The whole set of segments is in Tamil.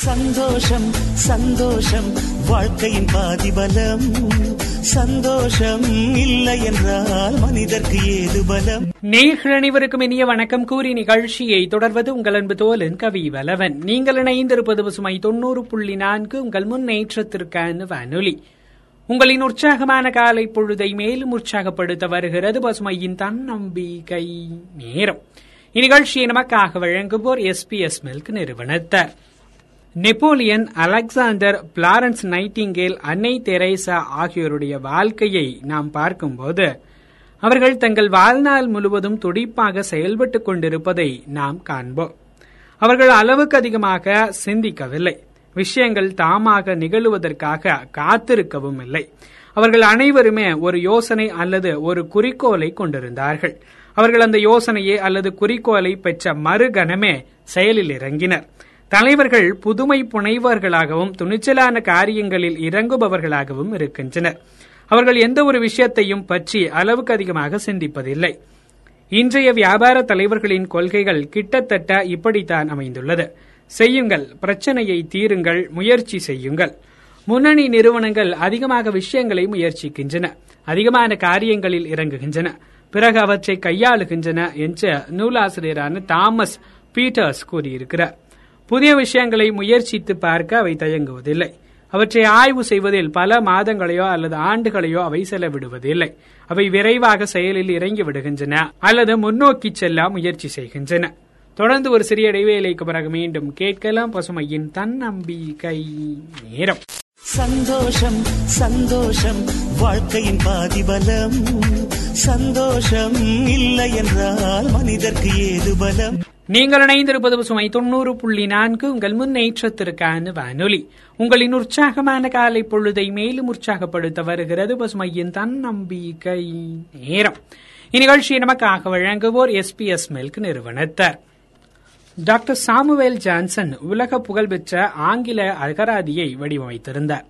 சந்தோஷம் சந்தோஷம். வாழ்க்கையின் பாதிபலம். சந்தோஷம் இல்லை என்றால் மனிதர்க்கு ஏது பலம்? நேயர்கள் அனைவருக்கும் இனிய வணக்கம். கூறி நிகழ்ச்சியை தொடர்வது உங்கள் அன்பு தோலன் கவி வலவன். நீங்கள் இணைந்திருப்பது பசுமை தொண்ணூறு புள்ளி நான்கு உங்கள் முன்னேற்றத்திற்கான வானொலி. உங்களின் உற்சாகமான காலை பொழுதை மேலும் உற்சாகப்படுத்த வருகிறது பசுமையின் தன்னம்பிக்கை நேரம். இந்நிகழ்ச்சியை நமக்காக வழங்குவோர் எஸ்பிஎஸ் மில்க் நிறுவனத்தார். நெப்போலியன் அலெக்சாண்டர் பிளாரன்ஸ் நைட்டிங்கேல் அன்னை தெரேசா ஆகியோருடைய வாழ்க்கையை நாம் பார்க்கும்போது அவர்கள் தங்கள் வாழ்நாள் முழுவதும் துடிப்பாக செயல்பட்டுக் கொண்டிருப்பதை நாம் காண்போம். அவர்கள் அளவுக்கு அதிகமாக சிந்திக்கவில்லை. விஷயங்கள் தாமாக நிகழுவதற்காக காத்திருக்கவும் இல்லை. அவர்கள் அனைவருமே ஒரு யோசனை அல்லது ஒரு குறிக்கோளை கொண்டிருந்தார்கள். அவர்கள் அந்த யோசனையை அல்லது குறிக்கோளை பெற்ற மறுகணமே செயலில் இறங்கினர். தலைவர்கள் புதுமை புனைவர்களாகவும் துணிச்சலான காரியங்களில் இறங்குபவர்களாகவும் இருக்கின்றனர். அவர்கள் எந்த ஒரு விஷயத்தையும் பற்றி அளவுக்கு அதிகமாக சிந்திப்பதில்லை. இன்றைய வியாபார தலைவர்களின் கொள்கைகள் கிட்டத்தட்ட இப்படித்தான் அமைந்துள்ளது. செய்யுங்கள் பிரச்சனையை தீருங்கள் முயற்சி செய்யுங்கள். முன்னணி நிறுவனங்கள் அதிகமாக விஷயங்களை முயற்சிக்கின்றன. அதிகமான காரியங்களில் இறங்குகின்றன. பிறகு அவற்றை கையாளுகின்றன என்று நூலாசிரியரான தாமஸ் பீட்டர்ஸ் கூறியிருக்கிறார். புதிய விஷயங்களை முயற்சித்து பார்க்க அவை தயங்குவதில்லை. அவற்றை ஆய்வு செய்வதில் பல மாதங்களையோ அல்லது ஆண்டுகளையோ அவை செலவிடுவதில்லை. அவை விரைவாக செயலில் இறங்கி விடுகின்றன அல்லது முன்னோக்கி செல்ல முயற்சி செய்கின்றன. தொடர்ந்து ஒரு சிறிய இடைவேளைக்கு பிறகு மீண்டும் கேட்கலாம் பசுமையின் தன்னம்பிக்கை நேரம். சந்தோஷம் சந்தோஷம் வாழ்க்கையின் பாதிபலம். சந்தோஷம் இல்லை என்றால் மனிதர்க்கு ஏது பலம்? நீங்கள் இணைந்திருப்பது பசுமை தொண்ணூறு புள்ளி நான்கு. உங்கள் முன்னேற்றத்திற்கான வானொலி. உங்களின் உற்சாகமான காலை பொழுதை மேலும் உற்சாகப்படுத்த வருகிறது பசுமையின் தன்னம்பிக்கை நேரம். இந்நிகழ்ச்சியை நமக்காக வழங்குவோர் எஸ்பிஎஸ் மில்க் நிறுவனத்தார். டாக்டர் சாமுவேல் ஜான்சன் உலக புகழ்பெற்ற ஆங்கில அகராதியை வடிவமைத்திருந்தார்.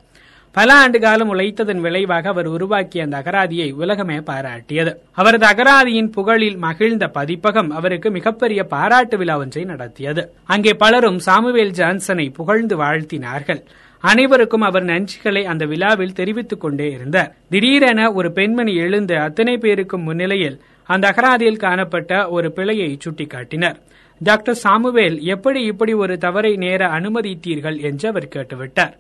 பல ஆண்டு காலம் உழைத்ததன் விளைவாக அவர் உருவாக்கிய அந்த அகராதியை உலகமே பாராட்டியது. அவரது அகராதியின் புகழில் மகிழ்ந்த பதிப்பகம் அவருக்கு மிகப்பெரிய பாராட்டு விழா ஒன்றை நடத்தியது. அங்கே பலரும் சாமுவேல் ஜான்சனை புகழ்ந்து வாழ்த்தினார்கள். அனைவருக்கும் அவர் நன்றிகளை அந்த விழாவில் தெரிவித்துக் கொண்டே இருந்தார். திடீரென ஒரு பெண்மணி எழுந்து அத்தனை பேருக்கும் முன்னிலையில் அந்த அகராதியில் காணப்பட்ட ஒரு பிழையை சுட்டிக்காட்டினர். டாக்டர் சாமுவேல் எப்படி இப்படி ஒரு தவறை நேர அனுமதித்தீர்கள் என்று அவர் கேட்டுவிட்டார்.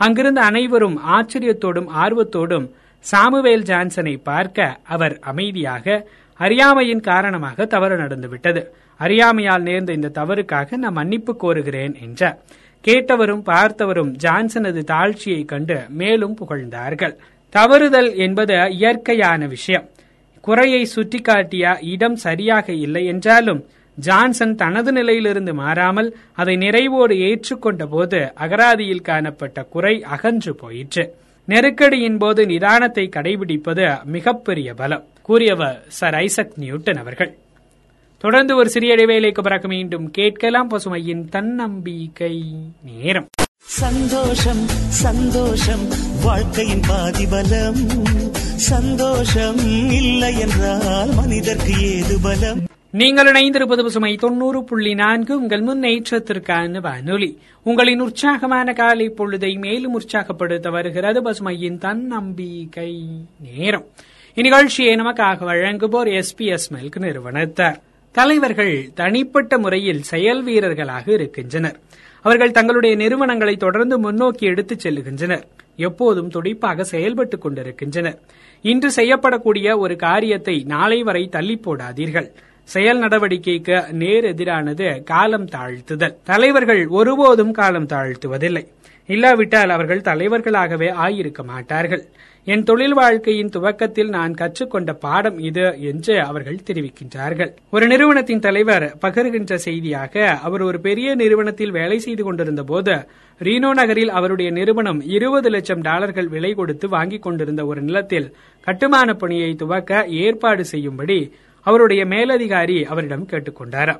அங்கிருந்த அனைவரும் ஆச்சரியத்தோடும் ஆர்வத்தோடும் சாமுவேல் ஜான்சனை பார்க்க அவர் அமைதியாக அறியாமையின் காரணமாக தவறு நடந்துவிட்டது. அறியாமையால் நேர்ந்த இந்த தவறுக்காக நான் மன்னிப்பு கோருகிறேன் என்றார். கேட்டவரும் பார்த்தவரும் ஜான்சனது தாழ்ச்சியை கண்டு மேலும் புகழ்ந்தார்கள். தவறுதல் என்பது இயற்கையான விஷயம். குறையை சுட்டிக்காட்டிய இடம் சரியாக இல்லை என்றாலும் ஜான்சன் தனது நிலையிலிருந்து மாறாமல் அதை நிறைவோடு ஏற்றுக்கொண்ட போது அகராதியில் காணப்பட்ட குறை அகன்று போயிற்று. நெருக்கடியின் போது நிதானத்தை கடைபிடிப்பது மிகப்பெரிய பலம் கூறியவர் சர் ஐசக் நியூட்டன் அவர்கள். தொடர்ந்து ஒரு சிறிய இடைவேளைக்கு பிறகு மீண்டும் கேட்கலாம் பசுமையின் தன்னம்பிக்கை நேரம். சந்தோஷம் சந்தோஷம் வாழ்க்கையின் பாதிபலம். சந்தோஷம் இல்லை என்றால் மனிதர்க்கு ஏது பலம்? நீங்கள் இணைந்திருப்பது பசுமை தொண்ணூறு புள்ளி நான்கு. உங்கள் முன்னேற்றத்திற்கான வானொலி. உங்களின் உற்சாகமான காலை பொழுதை மேலும் உற்சாகப்படுத்த வருகிறது பசுமையின் தன்னம்பிக்கை நேரம். இந்நிகழ்ச்சியை நமக்காக வழங்குவோர் எஸ்பிஎஸ் மில்க் நிறுவனத்தார். தலைவர்கள் தனிப்பட்ட முறையில் செயல் வீரர்களாக இருக்கின்றனர். அவர்கள் தங்களுடைய நிறுவனங்களை தொடர்ந்து முன்னோக்கி எடுத்துச் செல்லுகின்றனர் எப்போதும் துடிப்பாக செயல்பட்டுக் கொண்டிருக்கின்றனர். இன்று செய்யப்படக்கூடிய ஒரு காரியத்தை நாளை வரை தள்ளி போடாதீர்கள். செயல் நடவடிக்கைக்கு நேர் எதிரானது காலம் தாழ்த்துதல். தலைவர்கள் ஒருபோதும் காலம் தாழ்த்துவதில்லை. இல்லாவிட்டால் அவர்கள் தலைவர்களாகவே ஆயிருக்க மாட்டார்கள். என் தொழில் வாழ்க்கையின் துவக்கத்தில் நான் கற்றுக்கொண்ட பாடம் இது என்று அவர்கள் தெரிவிக்கின்றார்கள். ஒரு நிறுவனத்தின் தலைவர் பகிர்கின்ற செய்தியாக அவர் ஒரு பெரிய நிறுவனத்தில் வேலை செய்து கொண்டிருந்த போது ரீனோ நகரில் அவருடைய நிறுவனம் இருபது லட்சம் டாலர்கள் விலை கொடுத்து வாங்கிக் கொண்டிருந்த ஒரு நிலத்தில் கட்டுமான பணியை துவக்க ஏற்பாடு செய்யும்படி அவருடைய மேலதிகாரி அவரிடம் கேட்டுக்கொண்டார்.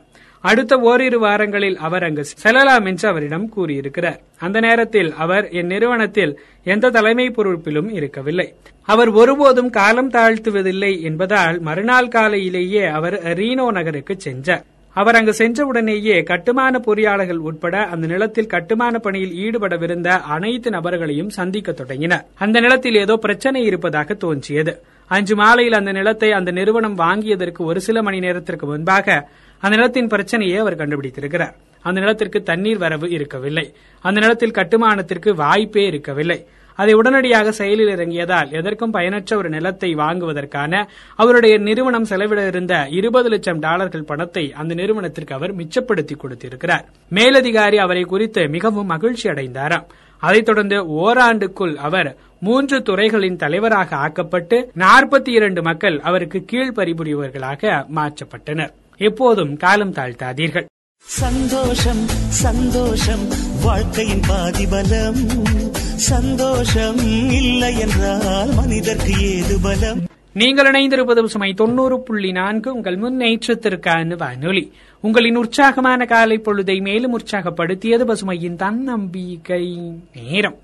அடுத்த ஓரிரு வாரங்களில் அவர் அங்கு செல்லலாம் என்று அவரிடம் கூறியிருக்கிறார். அந்த நேரத்தில் அவர் என் நிறுவனத்தில் எந்த தலைமை பொறுப்பிலும் இருக்கவில்லை. அவர் ஒருபோதும் காலம் தாழ்த்துவதில்லை என்பதால் மறுநாள் காலையிலேயே அவர் ரீனோ நகருக்கு சென்றார். அவர் அங்கு சென்றவுடனேயே கட்டுமான பொறியாளர்கள் உட்பட அந்த நிலத்தில் கட்டுமான பணியில் ஈடுபடவிருந்த அனைத்து நபர்களையும் சந்திக்க தொடங்கினர். அந்த நிலத்தில் ஏதோ பிரச்சனை இருப்பதாக தோன்றியது. அன்று மாலையில் அந்த நிலத்தை அந்த நிறுவனம் வாங்கியதற்கு ஒரு சில மணி நேரத்திற்கு முன்பாக அந்த நிலத்தின் பிரச்சனையை அவர் கண்டுபிடித்திருக்கிறார். அந்த நிலத்திற்கு தண்ணீர் வரவு இருக்கவில்லை. அந்த நிலத்தில் கட்டுமானத்திற்கு வாய்ப்பே இருக்கவில்லை. அதை உடனடியாக செயலில் இறங்கியதால் எதற்கும் பயனற்ற ஒரு நிலத்தை வாங்குவதற்கான அவருடைய நிறுவனம் செலவிட இருந்த இருபது லட்சம் டாலர்கள் பணத்தை அந்த நிறுவனத்திற்கு அவர் மிச்சப்படுத்தி கொடுத்திருக்கிறார். மேலதிகாரி அவரை குறித்து மிகவும் மகிழ்ச்சி அடைந்தாராம் அதைத் தொடர்ந்து ஓராண்டுக்குள் அவர் மூன்று துறைகளின் தலைவராக ஆக்கப்பட்டு நாற்பத்தி இரண்டு மக்கள் அவருக்கு கீழ் பரிபுரிவர்களாக மாற்றப்பட்டனர். எப்போதும் காலம் தாழ்த்தாதீர்கள். சந்தோஷம் சந்தோஷம் வாழ்க்கையின் பாதிபலம். சந்தோஷம் இல்லை என்றால் மனிதர்க்கு ஏது பலம்? நீங்கள் இணைந்திருப்பது சுமை தொண்ணூறு புள்ளி நான்கு. உங்கள் முன்னேற்றத்திற்கான வானொலி. உங்களின் உற்சாகமான காலை பொழுதை மேலும் உற்சாகப்படுத்தியது பசுமையின் தன்னம்பிக்கை. நேரம்.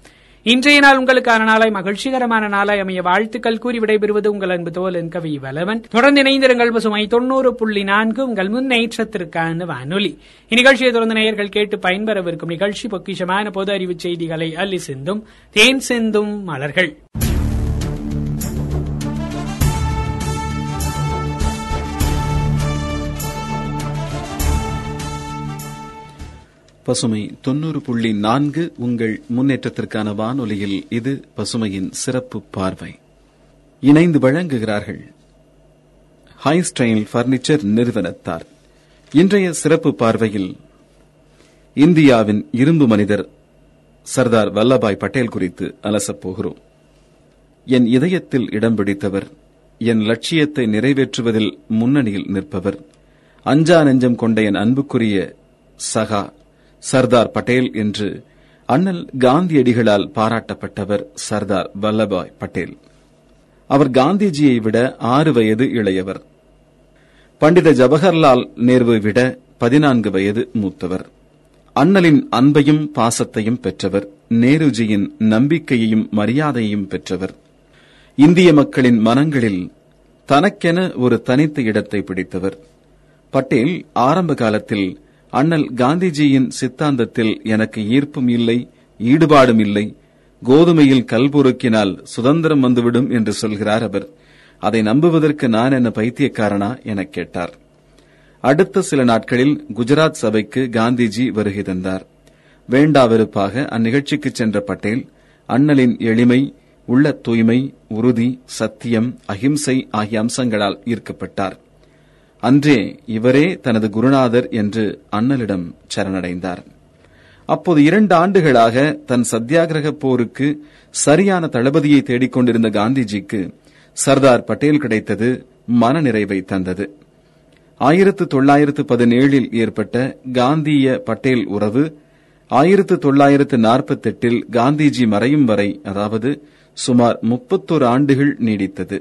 இன்றைய நாள் உங்களுக்கான நாளாய் மகிழ்ச்சிகரமான நாளாய் அமைய வாழ்த்துக்கள் கூறி விடைபெறுவது உங்கள் அன்பு தோலன் கவி வலவன். தொடர்ந்து இணைந்திருங்கள் பசுமை தொண்ணூறு புள்ளி நான்கு உங்கள் முன்னேற்றத்திற்கான வானொலி. இந்நிகழ்ச்சியை தொடர்ந்து நேயர்கள் கேட்டு பயன்பெறவிருக்கும் நிகழ்ச்சி பொக்கிஷமான பொது அறிவு செய்திகளை அள்ளி சிந்தும் தேன் சிந்தும் மலர்கள். பசுமை தொண்ணூறு புள்ளி நான்கு உங்கள் முன்னேற்றத்திற்கான வானொலியில் இது பசுமையின் சிறப்பு பார்வை. இணைந்து வழங்குகிறார்கள். ஹை ஸ்டைல் பர்னிச்சர் நிறுவனத்தார். இன்றைய சிறப்பு பார்வையில் இந்தியாவின் இரும்பு மனிதர் சர்தார் வல்லபாய் பட்டேல் குறித்து அலசப் போகிறோம் என் இதயத்தில் இடம் பிடித்தவர் என் லட்சியத்தை நிறைவேற்றுவதில் முன்னணியில் நிற்பவர் அஞ்சா நெஞ்சம் கொண்ட என் அன்புக்குரிய சகா சர்தார் பட்டேல் என்று அண்ணல் காந்தியடிகளால் பாராட்டப்பட்டவர் சர்தார் வல்லபாய் பட்டேல். அவர் காந்திஜியை விட ஆறு வயது இளையவர். பண்டித ஜவஹர்லால் நேருவை விட பதினான்கு வயது மூத்தவர். அண்ணலின் அன்பையும் பாசத்தையும் பெற்றவர். நேருஜியின் நம்பிக்கையையும் மரியாதையையும் பெற்றவர். இந்திய மக்களின் மனங்களில் தனக்கென ஒரு தனித்த இடத்தை பிடித்தவர். பட்டேல் ஆரம்ப காலத்தில் அண்ணல் காந்திஜியின் சித்தாந்தத்தில் எனக்கு ஈர்ப்பும் இல்லை ஈடுபாடும் இல்லை. கோதுமையில் கல்புருக்கினால் சுதந்திரம் வந்துவிடும் என்று சொல்கிறார் அவர். அதை நம்புவதற்கு நான் என்ன பைத்தியக்காரனா எனக் கேட்டார். அடுத்த சில நாட்களில் குஜராத் சபைக்கு காந்திஜி வருகை தந்தார். வேண்டா வெறுப்பாக அந்நிகழ்ச்சிக்கு சென்ற பட்டேல் அண்ணலின் எளிமை உள்ள தூய்மை உறுதி சத்தியம் அகிம்சை ஆகிய அம்சங்களால் ஈர்க்கப்பட்டார். அன்றே இவரே தனது குருநாதர் என்று அண்ணலிடம் சரணடைந்தார். அப்போது இரண்டு ஆண்டுகளாக தன் சத்தியாகிரக போருக்கு சரியான தளபதியை தேடிக்கொண்டிருந்த காந்திஜிக்கு சர்தார் பட்டேல் கிடைத்தது மனநிறைவை தந்தது. ஆயிரத்து தொள்ளாயிரத்து பதினேழில் ஏற்பட்ட காந்திய பட்டேல் உறவு ஆயிரத்து தொள்ளாயிரத்து நாற்பத்தெட்டில் காந்திஜி மறையும் வரை அதாவது சுமார் முப்பத்தோரு ஆண்டுகள் நீடித்தது.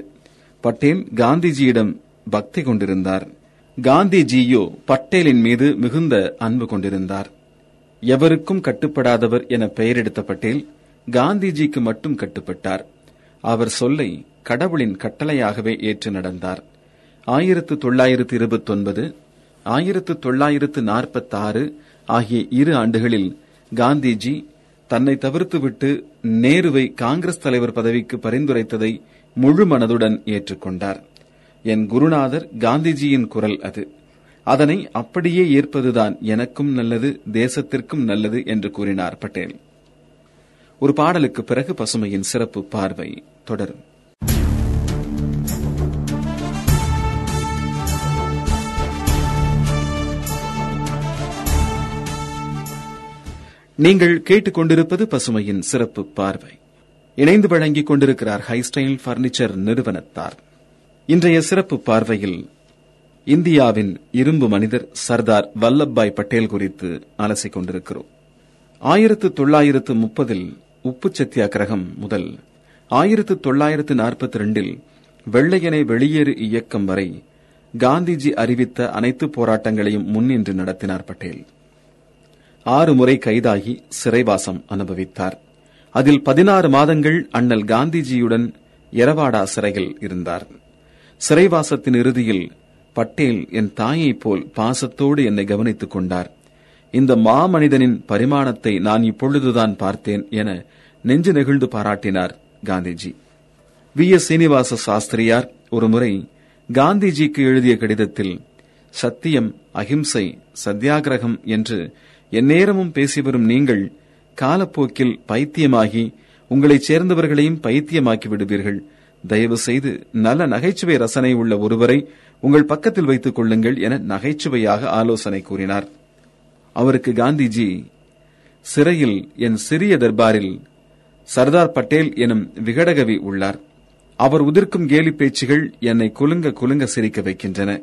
பட்டேல் காந்திஜியிடம் பக்தி கொண்டிருந்தார். காந்திஜியோ பட்டேலின் மீது மிகுந்த அன்பு கொண்டிருந்தார். எவருக்கும் கட்டுப்படாதவர் என பெயரெடுத்த பட்டேல் காந்திஜிக்கு மட்டும் கட்டுப்பட்டார். அவர் சொல்லை கடவுளின் கட்டளையாகவே ஏற்று நடந்தார். ஆயிரத்து தொள்ளாயிரத்து இருபத்தொன்பது ஆயிரத்து தொள்ளாயிரத்து நாற்பத்தாறு ஆகிய இரு ஆண்டுகளில் காந்திஜி தன்னை தவிர்த்துவிட்டு நேருவை காங்கிரஸ் தலைவர் பதவிக்கு பரிந்துரைத்ததை முழு மனதுடன் ஏற்றுக்கொண்டார். என் குருநாதர் காந்திஜியின் குரல் அது. அதனை அப்படியே ஏற்பதுதான் எனக்கும் நல்லது தேசத்திற்கும் நல்லது என்று கூறினார் பட்டேல். ஒரு பாடலுக்கு பிறகு பசுமையின் சிறப்பு பார்வை தொடரும். நீங்கள் கேட்டுக்கொண்டிருப்பது பசுமையின் சிறப்பு பார்வை. இணைந்து வழங்கிக் கொண்டிருக்கிறார் ஹைஸ்டைல் பர்னிச்சர் நிறுவனத்தார். இன்றைய சிறப்பு பார்வையில் இந்தியாவின் இரும்பு மனிதர் சர்தார் வல்லபாய் பட்டேல் குறித்து அலசிக் கொண்டிருக்கிறோம். ஆயிரத்து தொள்ளாயிரத்து முப்பதில் உப்பு சத்தியாகிரகம் முதல் ஆயிரத்து தொள்ளாயிரத்து நாற்பத்தி ரெண்டில் வெள்ளையனை வெளியேறு இயக்கம் வரை காந்திஜி அறிவித்த அனைத்து போராட்டங்களையும் முன்னின்று நடத்தினார் பட்டேல். ஆறு முறை கைதாகி சிறைவாசம் அனுபவித்தார். அதில் பதினாறு மாதங்கள் அண்ணல் காந்திஜியுடன் எரவாடா சிறையில் இருந்தார். சிறைவாசத்தின் இறுதியில் பட்டேல் என் தாயைப் போல் பாசத்தோடு என்னை கவனித்துக் கொண்டார். இந்த மாமனிதனின் பரிமாணத்தை நான் இப்பொழுதுதான் பார்த்தேன் என நெஞ்சு நெகிழ்ந்து பாராட்டினார் காந்திஜி. வி. எஸ். சீனிவாச சாஸ்திரியார் ஒருமுறை காந்திஜிக்கு எழுதிய கடிதத்தில் சத்தியம் அகிம்சை சத்தியாகிரகம் என்று எந்நேரமும் பேசி வரும் நீங்கள் காலப்போக்கில் பைத்தியமாகி உங்களைச் சேர்ந்தவர்களையும் பைத்தியமாக்கி விடுவீர்கள். தயவு செய்து நல்ல நகைச்சுவை ரசனை உள்ள ஒருவரை உங்கள் பக்கத்தில் வைத்துக் கொள்ளுங்கள் என நகைச்சுவையாக ஆலோசனை கூறினார். அவருக்கு காந்திஜி சிறையில் என் சிறிய தர்பாரில் சர்தார் பட்டேல் எனும் விகடகவி உள்ளார். அவர் உதிர்க்கும் கேலி பேச்சுகள் என்னை குலுங்க குலுங்க சிரிக்க வைக்கின்றன.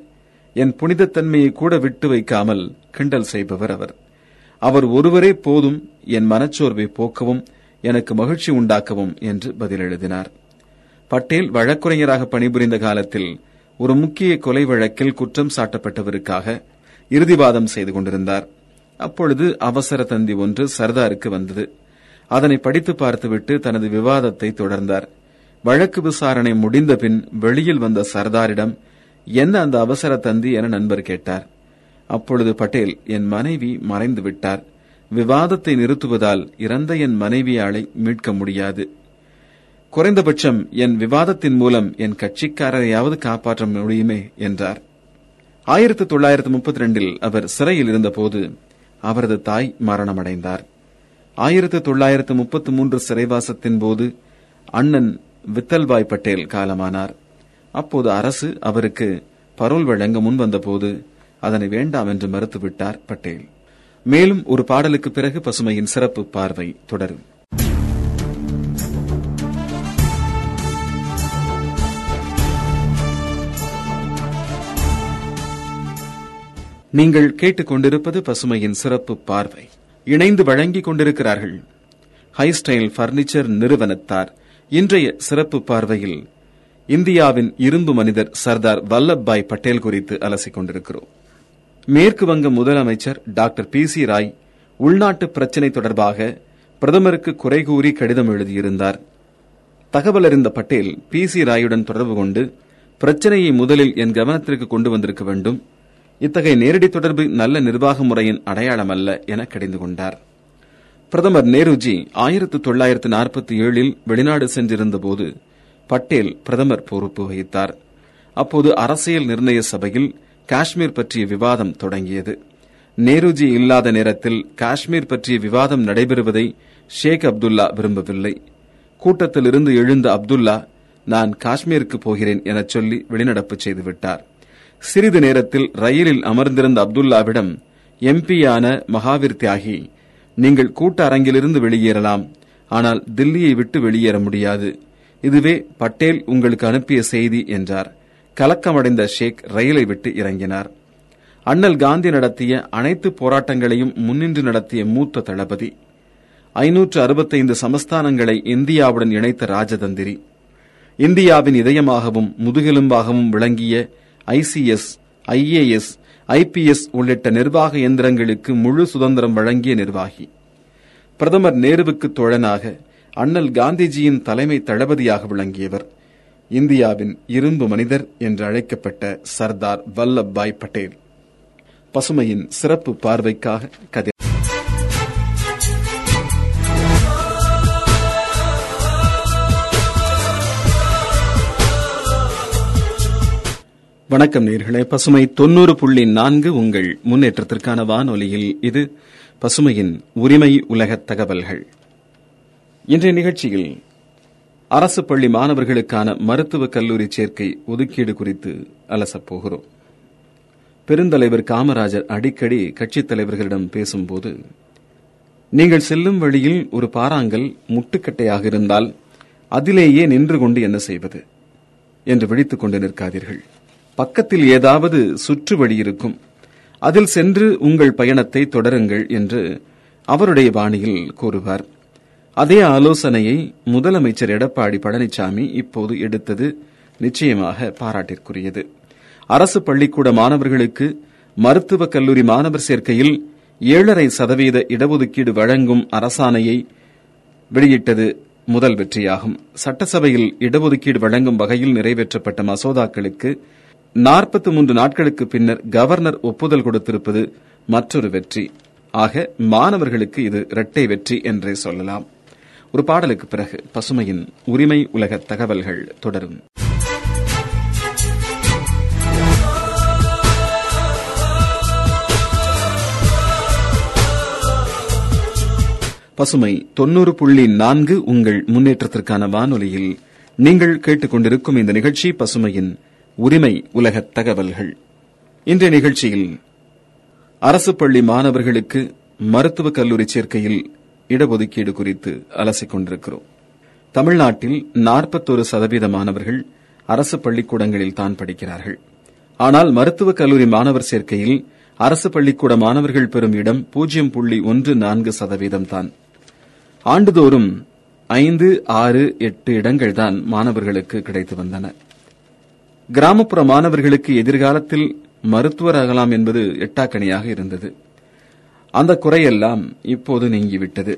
என் புனிதத்தன்மையை கூட விட்டு வைக்காமல் கிண்டல் செய்பவர் அவர். அவர் ஒருவரே போதும் என் மனச்சோர்வை போக்கவும் எனக்கு மகிழ்ச்சி உண்டாக்கவும் என்று பதில் எழுதினார் பட்டேல் வழக்குரைஞராக பணிபுரிந்த காலத்தில் ஒரு முக்கிய கொலை வழக்கில் குற்றம் சாட்டப்பட்டவருக்காக இறுதிவாதம் செய்து கொண்டிருந்தார். அப்பொழுது அவசர தந்தி ஒன்று சர்தாருக்கு வந்தது. அதனை படித்து பார்த்துவிட்டு தனது விவாதத்தை தொடர்ந்தார். வழக்கு விசாரணை முடிந்த பின் வெளியில் வந்த சர்தாரிடம் என்ன அந்த அவசர தந்தி? என நண்பர் கேட்டார். அப்பொழுது பட்டேல் என் மனைவி மறைந்து விட்டார் விவாதத்தை நிறுத்துவதால் இறந்த என் மனைவியாளை மீட்க முடியாது. குறைந்தபட்சம் என் விவாதத்தின் மூலம் என் கட்சிக்காரரையாவது காப்பாற்ற முடியுமே என்றார். ஆயிரத்தி தொள்ளாயிரத்து முப்பத்தி ரெண்டில் அவர் சிறையில் இருந்தபோது அவரது தாய் மரணமடைந்தார். ஆயிரத்தி தொள்ளாயிரத்து முப்பத்தி மூன்று சிறைவாசத்தின் போது அண்ணன் வித்தல்பாய் பட்டேல் காலமானார். அப்போது அரசு அவருக்கு பரோல் வழங்க முன்வந்தபோது அதனை வேண்டாம் என்று மறுத்துவிட்டார் பட்டேல். மேலும் ஒரு பாடலுக்கு பிறகு பசுமையின் சிறப்பு பார்வை தொடரும். நீங்கள் கேட்டுக்கொண்டிருப்பது பசுமையின் சிறப்பு பார்வை. இணைந்து வழங்கிக் கொண்டிருக்கிறார்கள். ஹைஸ்டைல் பர்னிச்சர் நிறுவனத்தார். இன்றைய சிறப்பு பார்வையில் இந்தியாவின் இரும்பு மனிதர் சர்தார் வல்லபாய் பட்டேல் குறித்து அலசிக் கொண்டிருக்கிறோம். மேற்கு வங்க முதலமைச்சர் டாக்டர் பி சி ராய் உள்நாட்டு பிரச்சினை தொடர்பாக பிரதமருக்கு குறை கூறி கடிதம் எழுதியிருந்தார். தகவல் அறிந்த பட்டேல் பி சி ராயுடன் தொடர்பு கொண்டு பிரச்சனையை முதலில் என் கவனத்திற்கு கொண்டு வந்திருக்க வேண்டும். இத்தகைய நேரடி தொடர்பு நல்ல நிர்வாக முறையின் அடையாளம் அல்ல என கடிந்து கொண்டார். பிரதமர் நேருஜி ஆயிரத்து தொள்ளாயிரத்து நாற்பத்தி ஏழில் வெளிநாடு சென்றிருந்தபோது பட்டேல் பிரதமர் பொறுப்பு வகித்தார். அப்போது அரசியல் நிர்ணய சபையில் காஷ்மீர் பற்றிய விவாதம் தொடங்கியது. நேருஜி இல்லாத நேரத்தில் காஷ்மீர் பற்றிய விவாதம் நடைபெறுவதை ஷேக் அப்துல்லா விரும்பவில்லை. கூட்டத்திலிருந்து எழுந்த அப்துல்லா நான் காஷ்மீருக்கு போகிறேன் எனச் சொல்லி வெளிநடப்பு செய்துவிட்டார். சிறிது நேரத்தில் ரயிலில் அமர்ந்திருந்த அப்துல்லாவிடம் எம்பியான மகாவீர் தியாகி நீங்கள் கூட்ட அரங்கிலிருந்து வெளியேறலாம் ஆனால் தில்லியை விட்டு வெளியேற முடியாது. இதுவே பட்டேல் உங்களுக்கு அனுப்பிய செய்தி என்றார். கலக்கமடைந்த ஷேக் ரயிலை விட்டு இறங்கினார். அண்ணல் காந்தி நடத்திய அனைத்து போராட்டங்களையும் முன்னின்று நடத்திய மூத்த தளபதி. ஐநூற்று அறுபத்தைந்து சமஸ்தானங்களை இந்தியாவுடன் இணைத்த ராஜதந்திரி. இந்தியாவின் இதயமாகவும் முதுகெலும்பாகவும் விளங்கிய ஐசிஎஸ் ஐஏஎஸ் ஐபிஎஸ் உள்ளிட்ட நிர்வாக இயந்திரங்களுக்கு முழு சுதந்திரம் வழங்கிய நிர்வாகி. பிரதமர் நேருவுக்கு தோழனாக அண்ணல் காந்திஜியின் தலைமை தளபதியாக விளங்கியவர். இந்தியாவின் இரும்பு மனிதர் என்று அழைக்கப்பட்ட சர்தார் வல்லபாய் பட்டேல். பசுமையின் சிறப்பு பார்வைக்காக கதை வணக்கம் நேர்களே. பசுமை தொண்ணூறு புள்ளி நான்கு உங்கள் முன்னேற்றத்திற்கான வானொலியில் இது பசுமையின் உரிமை உலக தகவல்கள். இன்றைய நிகழ்ச்சியில் அரசு பள்ளி மாணவர்களுக்கான மருத்துவக் கல்லூரி சேர்க்கை ஒதுக்கீடு குறித்து அலசப் போகிறோம். பெருந்தலைவர் காமராஜர் அடிக்கடி கட்சித் தலைவர்களிடம் பேசும்போது நீங்கள் செல்லும் வழியில் ஒரு பாறாங்கல் முட்டுக்கட்டையாக இருந்தால் அதிலேயே நின்று கொண்டு என்ன செய்வது? என்று விழித்துக் கொண்டு நிற்காதீர்கள். பக்கத்தில் ஏதாவது சுற்று வழி இருக்கும். அதில் சென்று உங்கள் பயணத்தை தொடருங்கள் என்று அவருடைய பாணியில் கூறுவார். அதே ஆலோசனையை முதலமைச்சர் எடப்பாடி பழனிசாமி இப்போது எடுத்தது நிச்சயமாக பாராட்டிற்குரியது. அரசு பள்ளிக்கூட மாணவர்களுக்கு மருத்துவக் கல்லூரி மாணவர் சேர்க்கையில் ஏழரை சதவீத இடஒதுக்கீடு வழங்கும் அரசாணையை வெளியிட்டது முதல் வெற்றியாகும். சட்டசபையில் இடஒதுக்கீடு வழங்கும் வகையில் நிறைவேற்றப்பட்ட மசோதாக்களுக்கு நாற்பத்தி மூன்று நாட்களுக்கு பின்னர் கவர்னர் ஒப்புதல் கொடுத்திருப்பது மற்றொரு வெற்றி. ஆக மாணவர்களுக்கு இது இரட்டை வெற்றி என்றே சொல்லலாம். ஒரு பாடலுக்கு பிறகு பசுமையின் உரிமை உலக தகவல்கள் தொடரும். பசுமை தொண்ணூறு புள்ளி நான்கு உங்கள் முன்னேற்றத்திற்கான வானொலியில் நீங்கள் கேட்டுக்கொண்டிருக்கும் இந்த நிகழ்ச்சி பசுமையின் உரிமை உலக தகவல்கள். இன்றைய நிகழ்ச்சியில் அரசு பள்ளி மாணவர்களுக்கு மருத்துவக் கல்லூரி சேர்க்கையில் இடஒதுக்கீடு குறித்து அலசிக் கொண்டிருக்கிறோம். தமிழ்நாட்டில் நாற்பத்தொரு சதவீத மாணவர்கள் அரசு பள்ளிக்கூடங்களில் தான் படிக்கிறார்கள். ஆனால் மருத்துவக் கல்லூரி மாணவர் சேர்க்கையில் அரசு பள்ளிக்கூட மாணவர்கள் பெறும் இடம் பூஜ்ஜியம் புள்ளி ஒன்று நான்கு சதவீதம் தான். ஆண்டுதோறும் ஐந்து ஆறு எட்டு இடங்கள் தான் மாணவர்களுக்கு கிடைத்து வந்தன. கிராமப்புற மாணவர்களுக்கு எதிர்காலத்தில் மருத்துவராகலாம் என்பது எட்டாக்கணியாக இருந்தது. அந்த குறையெல்லாம் இப்போது நீங்கிவிட்டது.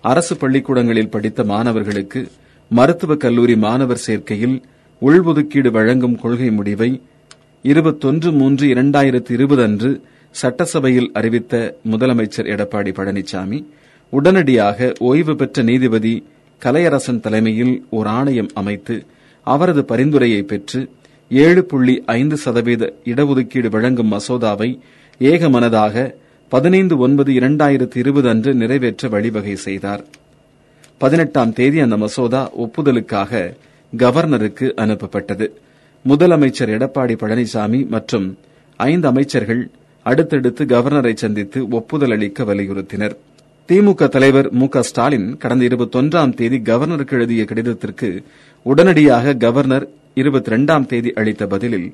அரசு பள்ளிக்கூடங்களில் படித்த மாணவர்களுக்கு மருத்துவக் கல்லூரி மாணவர் சேர்க்கையில் உள்ஒதுக்கீடு வழங்கும் கொள்கை முடிவை இருபத்தொன்று மூன்று இரண்டாயிரத்து இருபது அன்று சட்டசபையில் அறிவித்த முதலமைச்சர் எடப்பாடி பழனிசாமி உடனடியாக ஓய்வு பெற்ற நீதிபதி கலையரசன் தலைமையில் ஒரு ஆணையம் அமைத்து அவரது பரிந்துரையை பெற்று ஏழு புள்ளி ஐந்து சதவீத இடஒதுக்கீடு வழங்கும் மசோதாவை ஏகமனதாக பதினைந்து ஒன்பது இரண்டாயிரத்து இருபது அன்று நிறைவேற்ற வழிவகை செய்தார். பதினெட்டாம் தேதி அந்த மசோதா ஒப்புதலுக்காக கவர்னருக்கு அனுப்பப்பட்டது. முதலமைச்சர் எடப்பாடி பழனிசாமி மற்றும் ஐந்து அமைச்சர்கள் அடுத்தடுத்து கவர்னரை சந்தித்து ஒப்புதல் அளிக்க வலியுறுத்தினர். திமுக தலைவர் மு க ஸ்டாலின் கடந்த இருபத்தொன்றாம் தேதி கவர்னருக்கு எழுதிய கடிதத்திற்கு உடனடியாக கவர்னர் இருபத்தி ரெண்டாம் தேதி அளித்த பதிலில்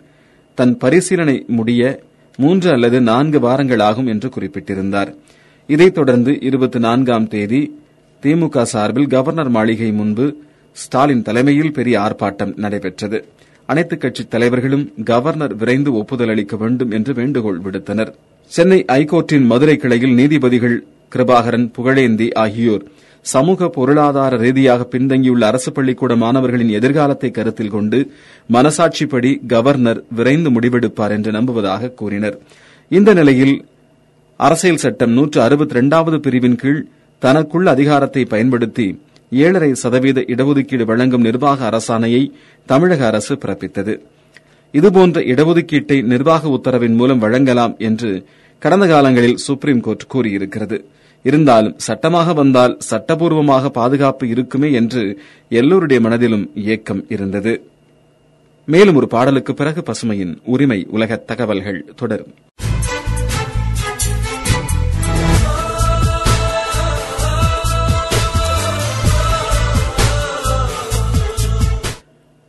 தன் பரிசீலனை முடிய மூன்று அல்லது நான்கு வாரங்கள் ஆகும் என்று குறிப்பிட்டிருந்தார். இதைத் தொடர்ந்து இருபத்தி நான்காம் தேதி திமுக சார்பில் கவர்னர் மாளிகை முன்பு ஸ்டாலின் தலைமையில் பெரிய ஆர்ப்பாட்டம் நடைபெற்றது. அனைத்துக் கட்சித் தலைவர்களும் கவர்னர் விரைந்து ஒப்புதல் அளிக்க வேண்டும் என்று வேண்டுகோள் விடுத்தனர். சென்னை ஐகோர்ட்டின் மதுரை கிளையில் நீதிபதிகள் கிருபாகரன் புகழேந்தி ஆகியோர் சமூக பொருளாதார ரீதியாக பின்தங்கியுள்ள அரசு பள்ளிக்கூட மாணவர்களின் எதிர்காலத்தை கருத்தில் கொண்டு மனசாட்சிப்படி கவர்னர் விரைந்து முடிவெடுப்பார் என்று நம்புவதாக கூறினர். இந்த நிலையில் அரசியல் சட்டம் நூற்று அறுபத்தி இரண்டாவது பிரிவின் கீழ் தனக்குள்ள அதிகாரத்தை பயன்படுத்தி ஏழரை சதவீத இடஒதுக்கீடு வழங்கும் நிர்வாக அரசாணையை தமிழக அரசு பிறப்பித்தது. இதுபோன்ற இடஒதுக்கீட்டை நிர்வாக உத்தரவின் மூலம் வழங்கலாம் என்று கடந்த காலங்களில் சுப்ரீம் கோர்ட் கூறியிருக்கிறது. இருந்தாலும் சட்டமாக வந்தால் சட்டபூர்வமாக பாதுகாப்பு இருக்குமே என்று எல்லோருடைய மனதிலும் ஏக்கம் இருந்தது. மேலும் ஒரு பாடலுக்கு பிறகு பசுமையின் உரிமை உலக தகவல்கள் தொடரும்.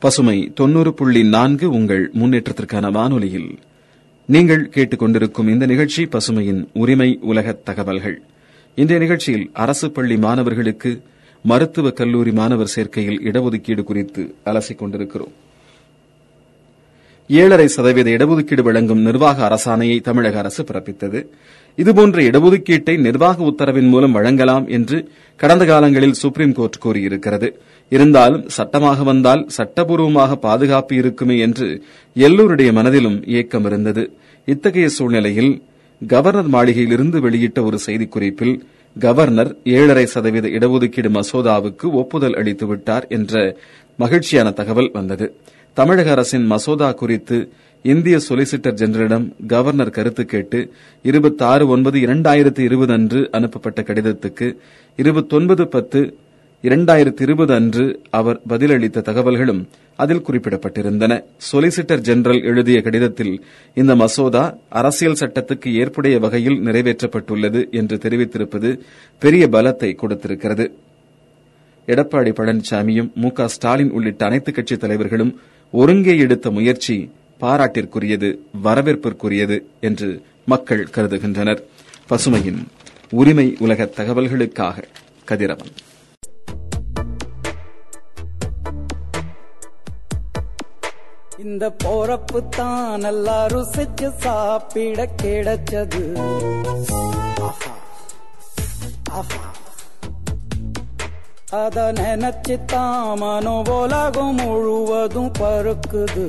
பசுமை தொண்ணூறு புள்ளி நான்கு உங்கள் முன்னேற்றத்திற்கான வானொலியில். நீங்கள் கேட்டுக்கொண்டிருக்கும் இந்த நிகழ்ச்சி பசுமையின் உரிமை உலக தகவல்கள். இன்றைய நிகழ்ச்சியில் அரசு பள்ளி மாணவர்களுக்கு மருத்துவக் கல்லூரி மாணவர் சேர்க்கையில் இடஒதுக்கீடு குறித்து அலசிக் கொண்டிருக்கிறோம். ஏழரை சதவீத இடஒதுக்கீடு வழங்கும் நிர்வாக அரசாணையை தமிழக அரசு பிறப்பித்தது. இதுபோன்ற இடஒதுக்கீட்டை நிர்வாக உத்தரவின் மூலம் வழங்கலாம் என்று கடந்த காலங்களில் சுப்ரீம் கோர்ட் கூறியிருக்கிறது. இருந்தாலும் சட்டமாக வந்தால் சட்டபூர்வமாக பாதுகாப்பு இருக்குமே என்று எல்லோருடைய மனதிலும் ஏக்கம் இருந்தது. இத்தகைய சூழ்நிலையில் கவர்னர் மாளிகையிலிருந்து வெளியிட்ட ஒரு செய்திக்குறிப்பில் கவர்னர் ஏழரை சதவீத இடஒதுக்கீடு மசோதாவுக்கு ஒப்புதல் அளித்துவிட்டார் என்ற மகிழ்ச்சியான தகவல் வந்தது. தமிழக அரசின் மசோதா குறித்து இந்திய சொலிசிட்டர் ஜெனரலிடம் கவர்னர் கருத்து கேட்டு இருபத்தி ஆறு ஒன்பது இரண்டாயிரத்தி இருபது அன்று அனுப்பப்பட்ட கடிதத்துக்கு இருபத்தொன்பது பத்து இரண்டாயிரத்தி இருபது அன்று அவர் பதிலளித்த தகவல்களும் அதில் குறிப்பிடப்பட்டிருந்தன. சொலிசிட்டர் ஜெனரல் எழுதிய கடிதத்தில் இந்த மசோதா அரசியல் சட்டத்துக்கு ஏற்புடைய வகையில் நிறைவேற்றப்பட்டுள்ளது என்று தெரிவித்திருப்பது பெரிய பலத்தை கொடுத்திருக்கிறது. எடப்பாடி பழனிசாமியும் மு. க. ஸ்டாலின் உள்ளிட்ட அனைத்துக் கட்சித் தலைவர்களும் ஒருங்கே எடுத்த முயற்சி பாராட்டிற்குரியது வரவேற்பிற்குரியது என்று மக்கள் கருதுகின்றனர். பசுமையின் உரிமை உலக தகவல்களுக்காக கதிரவன். இந்த போறப்பு தான் நல்லா ருசிச்சு சாப்பிட கிடைச்சது. அத நினைச்சு தான் மனோ உலகம் முழுவதும் பருக்குது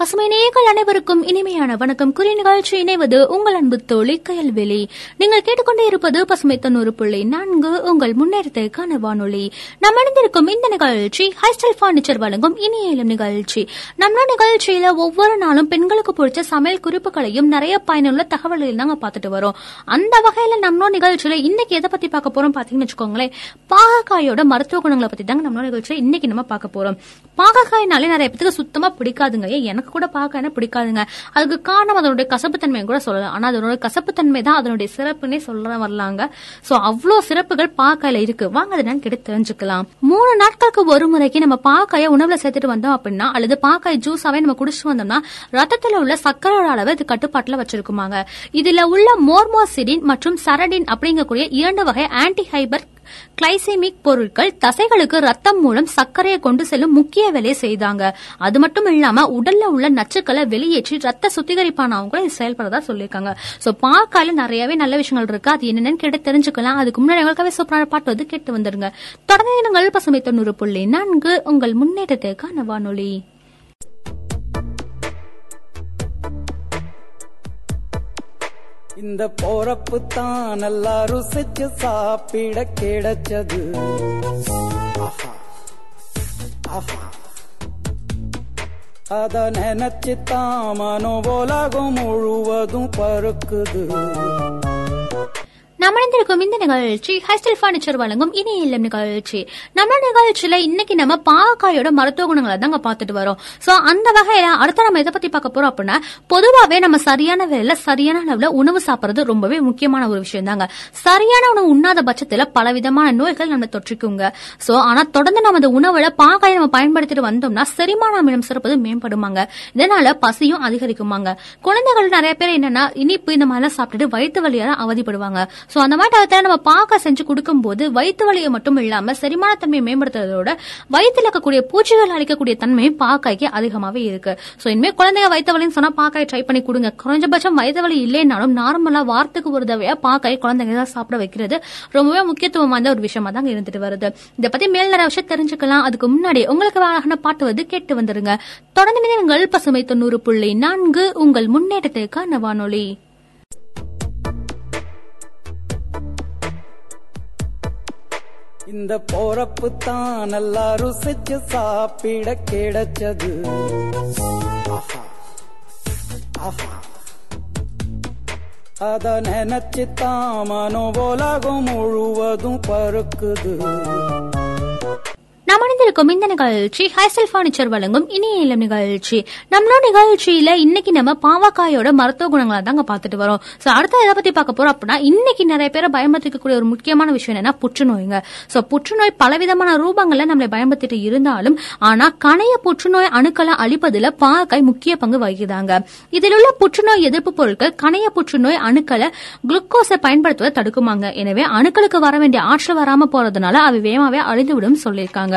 பசுமை நேயர்கள் அனைவருக்கும் இனிமையான வணக்கம். குறி நிகழ்ச்சி இணைவது உங்கள் அன்பு தோழி கயல்வெளி நீங்கள் கேட்டுக்கொண்டே இருப்பது பசுமை தொண்ணூறு புள்ளி நான்கு உங்கள் முன்னேற்றத்திற்கான வானொலி. நாம் அணிந்திருக்கும் இந்த நிகழ்ச்சி ஹைஸ்டைல் பர்னிச்சர் வழங்கும் இனியலும் இளம் நிகழ்ச்சி. நம்ம நிகழ்ச்சியில ஒவ்வொரு நாளும் பெண்களுக்கு பிடிச்ச சமையல் குறிப்புகளையும் நிறைய பயனுள்ள தகவல்களையும் தாங்க பார்த்துட்டு வரோம். அந்த வகையில நம்ம நிகழ்ச்சியில இன்னைக்கு எதை பத்தி பார்க்க போறோம் பாத்தீங்கன்னு வச்சுக்கோங்களேன். பாகக்காயோட மருத்துவ குணங்களை பத்தி தாங்க நம்ம நிகழ்ச்சியில இன்னைக்கு நம்ம பார்க்க போறோம். பாகக்காய்னாலே நிறைய பேத்துக்கு சுத்தமா பிடிக்காதுங்க. ஏன்? எனக்கு கூட பாகக்காய்னா பிடிக்காதுங்க. அதுக்கு காரணம் அதனுடைய கசப்புத்தன்மையை கூட சொல்லலாம் ஆனா அதனுடைய கசப்புத்தன்மை தான் அதனுடைய சிறப்புன்னே சொல்ல வரலாங்க. சோ அவ்வளோ சிறப்புகள் பாக்காயில இருக்கு. வாங்க அதை நான் கேட்டு தெரிஞ்சுக்கலாம். மூணு நாட்களுக்கு ஒரு முறைக்கு நம்ம பாக்காய உணவுல சேர்த்துட்டு வந்தோம் அப்படின்னா அல்லது பாக்காய் ஜூஸாவே நம்ம குடிச்சிட்டு வந்தோம்னா ரத்தத்துல உள்ள சர்க்கரையோட அளவு இது கட்டுப்பாட்டுல வச்சிருக்குமாங்க. இதுல உள்ள மோர்மோசிடின் மற்றும் சரடின் அப்படிங்கக்கூடிய இரண்டு வகை ஆன்டி ஹைபர் கிளைசெமிக் பொருட்கள் தசைகளுக்கு ரத்தம் மூலம் சர்க்கரையை கொண்டு செல்லும் முக்கிய வேலையை செய்தாங்க. அது மட்டும் இல்லாம உடல்ல உள்ள நச்சுக்களை வெளியேற்றி ரத்த சுத்திகரிப்பானவங்க கூட இது செயல்படுறதா சொல்லியிருக்காங்க. சோ பாக்கால நிறையவே நல்ல விஷயங்கள் இருக்கு. அது என்னென்னு கேட்டு தெரிஞ்சுக்கலாம். அதுக்கு முன்னாடி எங்களுக்காக சூப்பரான பாட்டு வந்து கேட்டு வந்துருங்க. தொடர்ந்து நீங்கள் பசுமை தொண்ணூறு புள்ளி நான்கு உங்கள் முன்னேற்றத்திற்கான வானொலி. இந்த போறப்பு தான் நல்லா ருசிச்சு சாப்பிட கிடைச்சது. அத நினைச்சு தான் மனோ உலகம் முழுவதும் பருக்குது நம்ம இணைந்திருக்கும் இந்த நிகழ்ச்சி ஹைஸ்டல் பர்னிச்சர் வழங்கும் இனி இல்லம் நிகழ்ச்சி. நம்ம நிகழ்ச்சியில இன்னைக்கு நம்ம பாகக்காயோட மருத்துவ குணங்களை தாங்க பார்த்துட்டு வரோம். சோ அந்த வகையில அடுத்த நம்ம இதை பத்தி பார்க்க போறோம் அப்படின்னா பொதுவாவே நம்ம சரியான வேலையில சரியான அளவுல உணவு சாப்பிடுறது ரொம்பவே முக்கியமான ஒரு விஷயம் தாங்க. சரியான உணவு உண்ணாத பட்சத்துல பலவிதமான நோய்கள் நம்ம தொற்றிக்குங்க. சோ ஆனா தொடர்ந்து நம்ம அந்த உணவுல பாவக்காயை நம்ம பயன்படுத்திட்டு வந்தோம்னா செரிமான அமிலம் சிறப்பது மேம்படுமாங்க. இதனால பசியும் அதிகரிக்குமாங்க. குழந்தைகள் நிறைய பேர் என்னன்னா இனிப்பு இந்த மாதிரிலாம் சாப்பிட்டுட்டு வயிற்று வழியால அவதிப்படுவாங்க. சோ அந்த மாதிரி டயத்துல நம்ம பாக்க செஞ்சு கொடுக்கும்போது வயிற்று வலியை மட்டும் இல்லாம செரிமான தன்மையை மேம்படுத்துறதோட வயிற்றுல இருக்கக்கூடிய பூச்சிகள் அழிக்கக்கூடிய தன்மையும் பாக்காய்க்கு அதிகமாவே இருக்கு. சோ இனிமே குழந்தைங்க வயிற்று வலின்னு சொன்னா பாக்காய் ட்ரை பண்ணி கொடுங்க. குறைஞ்சபட்சம் வயிற்று வலி இல்லைனாலும் நார்மலா வாரத்துக்கு ஒரு தடவையா பாக்காய் குழந்தைங்க தான் சாப்பிட வைக்கிறது. ரொம்பவே முக்கியத்துவம் வாய்ந்த ஒரு விஷயமா தான் இருந்துட்டு வருது. இதை பத்தி மேல் நிறைய விஷயம் தெரிஞ்சுக்கலாம். அதுக்கு முன்னாடி உங்களுக்கு அழகான பாட்டு வந்து கேட்டு வந்துருங்க. தொடர்ந்து நீங்கள் பசுமை தொண்ணூறு புள்ளி நான்கு. உங்கள் முன்னேற்றத்திற்கான வானொலி. இந்த போறப்பு தான் நல்லா ருசிச்சு சாப்பிட கிடைச்சது. அத நினைச்சு தான் மனோ உலகம் முழுவதும் பருக்குது நாம் அணிந்திருக்கும் இந்த நிகழ்ச்சி ஹைசல் பர்னிச்சர் வழங்கும் இனிய இளம் நிகழ்ச்சி. நம்மளோட நிகழ்ச்சியில இன்னைக்கு நம்ம பாவக்காயோட மருத்துவ குணங்களை தாங்க பார்த்துட்டு வரோம். ஸோ அடுத்த இதை பத்தி பார்க்க போறோம் அப்படின்னா இன்னைக்கு நிறைய பேரை பயன்படுத்திக்கக்கூடிய ஒரு முக்கியமான விஷயம் என்னன்னா புற்றுநோய்ங்க. ஸோ புற்றுநோய் பலவிதமான ரூபங்கள்ல நம்மளை பயன்படுத்திட்டு இருந்தாலும் ஆனா கணைய புற்றுநோய் அணுக்களை அழிப்பதில் பாவக்காய் முக்கிய பங்கு வகிக்குதாங்க. இதில் உள்ள புற்றுநோய் எதிர்ப்பு பொருட்கள் கணைய புற்றுநோய் அணுக்களை குளுக்கோஸை பயன்படுத்துவதை தடுக்குமாங்க. எனவே அணுக்களுக்கு வர வேண்டிய ஆற்றல் வராம போறதுனால அவை வேகமாவே அழிந்துவிடும் சொல்லியிருக்காங்க.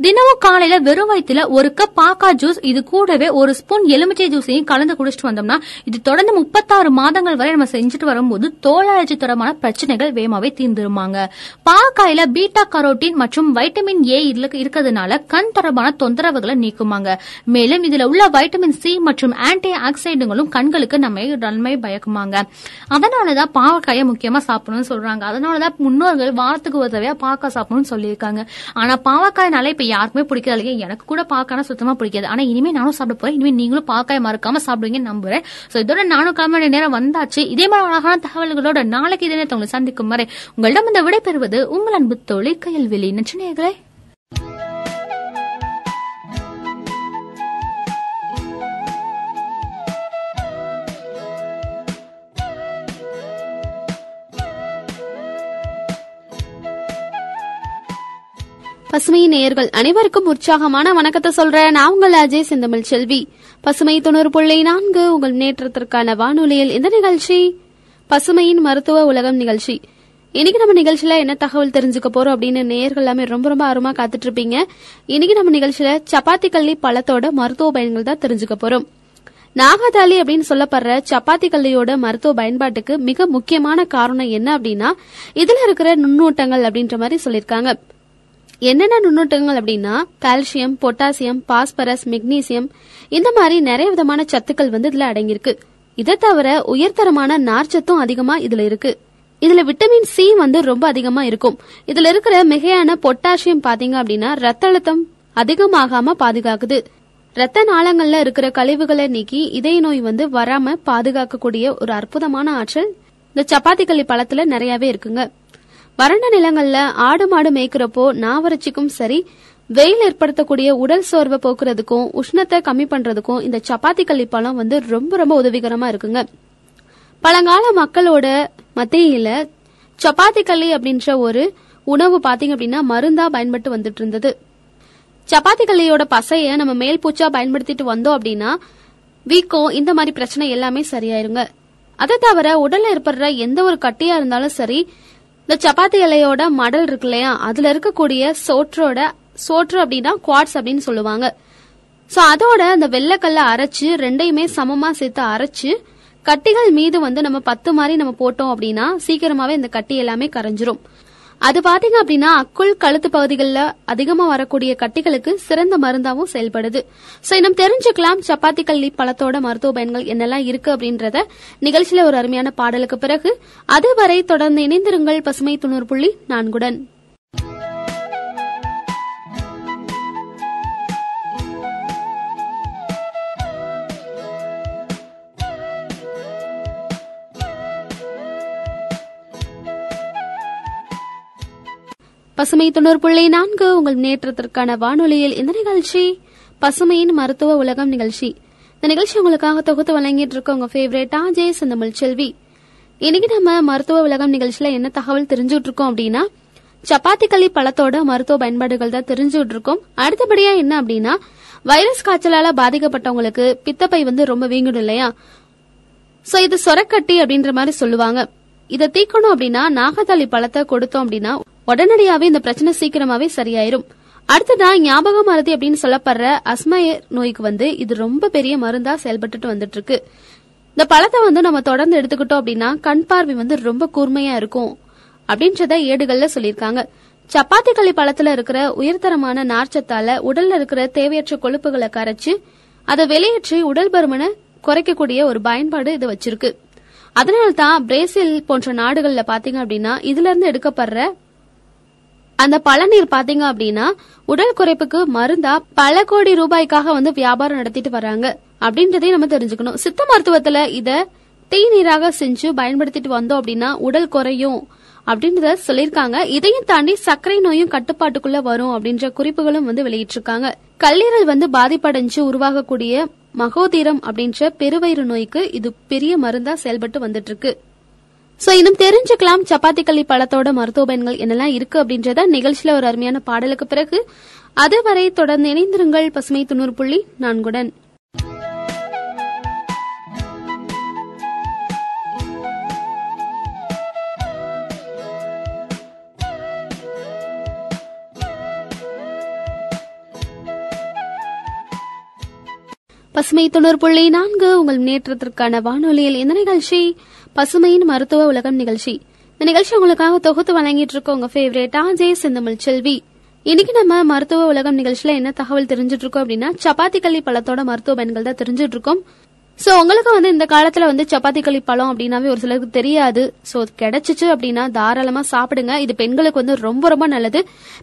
தினமும் காலையில வெறும் வயிற்றுல ஒரு கப் பாக்கா ஜூஸ் இது கூடவே ஒரு ஸ்பூன் எலுமிச்சை ஜூஸையும் கலந்து குடிச்சிட்டு வந்தோம்னா இது தொடர்ந்து முப்பத்தாறு மாதங்கள் வரை நம்ம செஞ்சுட்டு வரும்போது தோல் தொடர்பான பிரச்சனைகள் வேகமாவே தீர்ந்துருமாங்க. பாக்காயில பீட்டா கரோட்டின் மற்றும் வைட்டமின் ஏ இருக்கிறதுனால கண் தொடர்பான தொந்தரவுகளை நீக்குமாங்க. மேலும் இதுல உள்ள வைட்டமின் சி மற்றும் ஆன்டி ஆக்சைடுகளும் கண்களுக்கு நம்ம நன்மை பயக்குமாங்க. அதனாலதான் பாவக்காயை முக்கியமா சாப்பிடணும்னு சொல்றாங்க. அதனாலதான் முன்னோர்கள் வாரத்துக்கு ஒரு தடவையா பாவக்காய் சாப்பிடணும்னு சொல்லியிருக்காங்க. ஆனா பாவக்காய்னால இப்ப யாருக்குமே பிடிக்காது. இல்லையா எனக்கு கூட பாக்கானா சுத்தமா பிடிக்காது. ஆனா இனிமே நானும் சாப்பிட போறேன். இனிமே நீங்களும் பாக்காய் மறக்காம சாப்பிடுவீங்கன்னு நம்புறேன். சோ இதோட நானும் கிளம்ப நேரம் வந்தாச்சு. இதே மாதிரி அழகான தகவல்களோட நாளைக்கு இதே நேரத்தை உங்களை சந்திக்கும் வரை உங்களிடம் இந்த விடை பெறுவது உங்கள் அன்பு தோழி கையல்வெளி நச்சினேகளே பசுமை நேயர்கள் அனைவருக்கும் உற்சாகமான வணக்கத்தை சொல்றேன். நான் உங்கள் அஜய் செந்தமிழ் செல்வி. பசுமை தொண்ணூறு புள்ளி நான்கு உங்கள் முன்னேற்றத்திற்கான வானொலியில் இந்த நிகழ்ச்சி. பசுமையின் மருத்துவ உலகம் நிகழ்ச்சி. இன்னைக்கு நம்ம நிகழ்ச்சியில என்ன தகவல் தெரிஞ்சுக்க போறோம் அப்படின்னு நேயர்கள் எல்லாமே ரொம்ப ரொம்ப ஆர்வமா காத்துட்டு இருப்பீங்க இன்னைக்கு நம்ம நிகழ்ச்சியில சப்பாத்தி கல்லி பழத்தோட மருத்துவ பயன்கள் தான் தெரிஞ்சுக்க போறோம். நாகதாளி அப்படின்னு சொல்லப்படுற சப்பாத்தி கல்லியோட மருத்துவ பயன்பாட்டுக்கு மிக முக்கியமான காரணம் என்ன அப்படின்னா இதுல இருக்கிற நுண்ணூட்டங்கள் அப்படின்ற மாதிரி சொல்லியிருக்காங்க. என்னென்ன நுண்ணூட்டங்கள் அப்படின்னா கால்சியம் பொட்டாசியம் பாஸ்பரஸ் மெக்னீசியம் இந்த மாதிரி நிறைய விதமான சத்துக்கள் வந்து இதுல அடங்கியிருக்கு. இதை தவிர உயர்தரமான நார்ச்சத்தும் அதிகமா இதுல இருக்கு. இதுல விட்டமின் சி வந்து ரொம்ப அதிகமா இருக்கும். இதுல இருக்கிற மிகையான பொட்டாசியம் பாத்தீங்க அப்படின்னா ரத்த அழுத்தம் அதிகமாகாம பாதுகாக்குது. ரத்த நாளங்கள்ல இருக்கிற கழிவுகளை நீக்கி இதய நோய் வந்து வராம பாதுகாக்கக்கூடிய ஒரு அற்புதமான ஆற்றல். இந்த சப்பாத்தி களி பழத்துல நிறையவே இருக்குங்க. வறண்ட நிலங்கள்ல ஆடு மாடு மேய்க்கிறப்போ நாவறட்சிக்கும் சரி வெயில் ஏற்படுத்தக்கூடிய உடல் சோர்வை போக்குறதுக்கும் உஷ்ணத்தை கம்மி பண்றதுக்கும் இந்த சப்பாத்தி களி பழம் வந்து ரொம்ப ரொம்ப உதவிகரமா இருக்குங்க. பழங்கால மக்களோட மத்தியில சப்பாத்தி கள்ளி அப்படின்ற ஒரு உணவு பாத்தீங்க அப்படின்னா மருந்தா பயன்பட்டு வந்துட்டு இருந்தது சப்பாத்தி கள்ளியோட பசைய நம்ம மேல் பூச்சா பயன்படுத்திட்டு வந்தோம் அப்படின்னா வீக்கம் இந்த மாதிரி பிரச்சனை எல்லாமே சரியாயிருங்க. அதை தவிர உடல்ல ஏற்படுற எந்த ஒரு கட்டியா இருந்தாலும் சரி இந்த சப்பாத்தி இலையோட மடல் இருக்கு இல்லையா? அதுல இருக்கக்கூடிய சோற்றோட சோற்று அப்படின்னா குவாட்ஸ் அப்படின்னு சொல்லுவாங்க. சோ அதோட அந்த வெள்ளைக்கல்ல அரைச்சு ரெண்டையுமே சமமா சேர்த்து அரைச்சு கட்டிகள் மீது வந்து நம்ம பத்து மாதிரி நம்ம போட்டோம் அப்படின்னா சீக்கிரமாவே இந்த கட்டி எல்லாமே கரைஞ்சிரும். அது பாத்தீங்க அப்படின்னா அக்குள் கழுத்து பகுதிகளில் அதிகமா வரக்கூடிய கட்டிகளுக்கு சிறந்த மருந்தாவும் செயல்படுது. சோ இன்னும் தெரிஞ்சுக்கலாம் சப்பாத்தி கல்லி பழத்தோட மருத்துவ பயன்கள் என்னெல்லாம் இருக்கு அப்படின்றத நிகழ்ச்சியில ஒரு அருமையான பாடலுக்கு பிறகு அதுவரை தொடர்ந்து இணைந்திருங்கள் பசுமை தொண்ணூறு புள்ளி நான்குடன். பசுமை தொண்ணூறு புள்ளி நான்கு உங்கள் நேற்றத்திற்கான வானொலியில் இந்த நிகழ்ச்சி. பசுமையின் மருத்துவ உலகம் நிகழ்ச்சி. இந்த நிகழ்ச்சி உங்களுக்காக தொகுத்து வழங்கிட்டு இருக்க உங்க ஃபேவரட் ஆஜே செந்தமிழ் செல்வி. இன்னைக்கு நம்ம மருத்துவ உலகம் நிகழ்ச்சியில என்ன தகவல் தெரிஞ்சுட்டு இருக்கோம் அப்படின்னா சப்பாத்தி களி பழத்தோட மருத்துவ பயன்பாடுகள் தான் தெரிஞ்சுட்டு இருக்கோம். அடுத்தபடியா என்ன அப்படின்னா வைரஸ் காய்ச்சலால பாதிக்கப்பட்டவங்களுக்கு பித்தப்பை வந்து ரொம்ப வீங்கிடும் இல்லையா? சோ இது சொரக்கட்டி அப்படின்ற மாதிரி சொல்லுவாங்க. இதை தீக்கணும் அப்படின்னா நாகத்தாளி பழத்தை கொடுத்தோம் அப்படின்னா உடனடியாவே இந்த பிரச்சனை சீக்கிரமாவே சரியாயிரும். அடுத்ததா ஞாபக மருதி அப்படின்னு சொல்லப்படுற அஸ்மயர் நோய்க்கு வந்து இது ரொம்ப பெரிய மருந்தா செயல்பட்டுட்டு வந்துட்டு இருக்கு இந்த பழத்தை வந்து நம்ம தொடர்ந்து எடுத்துக்கிட்டோம் அப்படின்னா கண் பார்வை வந்து ரொம்ப கூர்மையா இருக்கும் அப்படின்றத ஏடுகள்ல சொல்லியிருக்காங்க. சப்பாத்தி களி பழத்துல இருக்கிற உயர்தரமான நார்ச்சத்தால உடல்ல இருக்கிற தேவையற்ற கொழுப்புகளை கரைச்சு அதை வெளியேற்றி உடல் பருமனை குறைக்கக்கூடிய ஒரு பயன்பாடு இது வச்சிருக்கு. அதனால தான் பிரேசில் போன்ற நாடுகள்ல பாத்தீங்க அப்படின்னா இதுல இருந்து எடுக்கப்படுற அந்த பழநீர் பாத்தீங்க அப்படின்னா உடல் குறைப்புக்கு மருந்தா பல கோடி ரூபாய்க்காக வந்து வியாபாரம் நடத்திட்டு வராங்க. அப்படின்றதையும் நம்ம தெரிஞ்சுக்கணும். சித்த மருத்துவத்துல இத தேநீராக செஞ்சு பயன்படுத்திட்டு வந்தோம் அப்படின்னா உடல் குறையும் அப்படின்றத சொல்லியிருக்காங்க. இதையும் தாண்டி சர்க்கரை நோயும் கட்டுப்பாட்டுக்குள்ள வரும் அப்படின்ற குறிப்புகளும் வந்து வெளியிட்டிருக்காங்க. கல்லீரல் வந்து பாதிப்படைஞ்சு உருவாகக்கூடிய மகோதீரம் அப்படின்ற பெருவயிறு நோய்க்கு இது பெரிய மருந்தா செயல்பட்டு வந்துட்டு இருக்கு. சோ இன்னும் தெரிஞ்சுக்கலாம் சப்பாத்தி களி பழத்தோட மருத்துவ பயன்கள் என்னெல்லாம் இருக்கு அப்படின்றத நிகழ்ச்சியில ஒரு அருமையான பாடலுக்கு பிறகு. அதுவரை தொடர்ந்து இணைந்திருங்கள் பசுமை தொண்ணூறு புள்ளி நான்குடன். பசுமை தொண்ணூறு புள்ளி நான்கு உங்கள் முன்னேற்றத்திற்கான வானொலியில் இந்த நிகழ்ச்சி பசுமையின் மருத்துவ உலகம் நிகழ்ச்சி. இந்த நிகழ்ச்சி உங்களுக்காக தொகுத்து வழங்கிட்டு இருக்கோம் உங்க ஃபேவரேட் ஜெய செந்தமிழ் செல்வி. இன்னைக்கு நம்ம மருத்துவ உலகம் நிகழ்ச்சியில என்ன தகவல் தெரிஞ்சிட்டு இருக்கோம் அப்படின்னா சப்பாத்தி கல்லி பழத்தோட மருத்துவ பயன்கள் தான் தெரிஞ்சிட்டு இருக்கோம் சோ உங்களுக்கு வந்து இந்த காலத்துல வந்து சப்பாத்தி களி பழம் அப்படின்னாவே ஒரு சிலருக்கு தெரியாது. சோ கிடைச்சிச்சு அப்படின்னா தாராளமா சாப்பிடுங்க. இது பெண்களுக்கு வந்து ரொம்ப ரொம்ப நல்லது.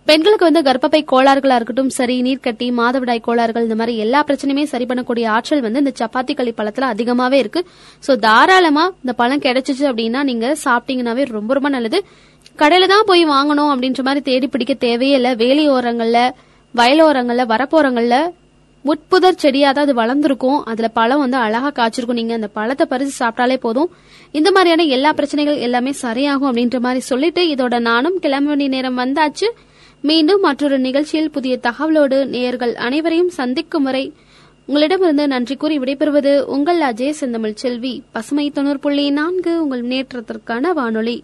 பெண்களுக்கு வந்து கர்ப்பப்பை கோளாறுகளா இருக்கட்டும் சரி நீர்க்கட்டி மாதவிடாய் கோளாறுகள் இந்த மாதிரி எல்லா பிரச்சனையுமே சரி பண்ணக்கூடிய ஆற்றல் வந்து இந்த சப்பாத்தி களி பழத்துல அதிகமாவே இருக்கு. சோ தாராளமா இந்த பழம் கிடைச்சிச்சு அப்படின்னா நீங்க சாப்பிட்டீங்கன்னாவே ரொம்ப ரொம்ப நல்லது. கடையில தான் போய் வாங்கணும் அப்படின்ற மாதிரி தேடி பிடிக்க தேவையே இல்ல. வேலியோரங்கள்ல வயலோரங்கள்ல வரப்போரங்கள்ல உட்புதர் செடியா தான் அது வளர்ந்துருக்கும். அதுல பழம் வந்து அழகா காய்ச்சிருக்கும். நீங்க அந்த பழத்தை பறிச்சு சாப்பிட்டாலே போதும். இந்த மாதிரியான எல்லா பிரச்சனைகள் எல்லாமே சரியாகும் அப்படின்ற மாதிரி சொல்லிட்டு இதோட நானும் கிளம்ப வேண்டிய நேரம் வந்தாச்சு. மீண்டும் மற்றொரு நிகழ்ச்சியில் புதிய தகவலோடு நேயர்கள் அனைவரையும் சந்திக்கும் வரை உங்களிடமிருந்து நன்றி கூறி விடைபெறுவது உங்கள் அஜய் செந்தமிழ் செல்வி. பசுமை தொண்ணூறு புள்ளி நான்கு உங்கள் முன்னேற்றத்திற்கான வானொலி.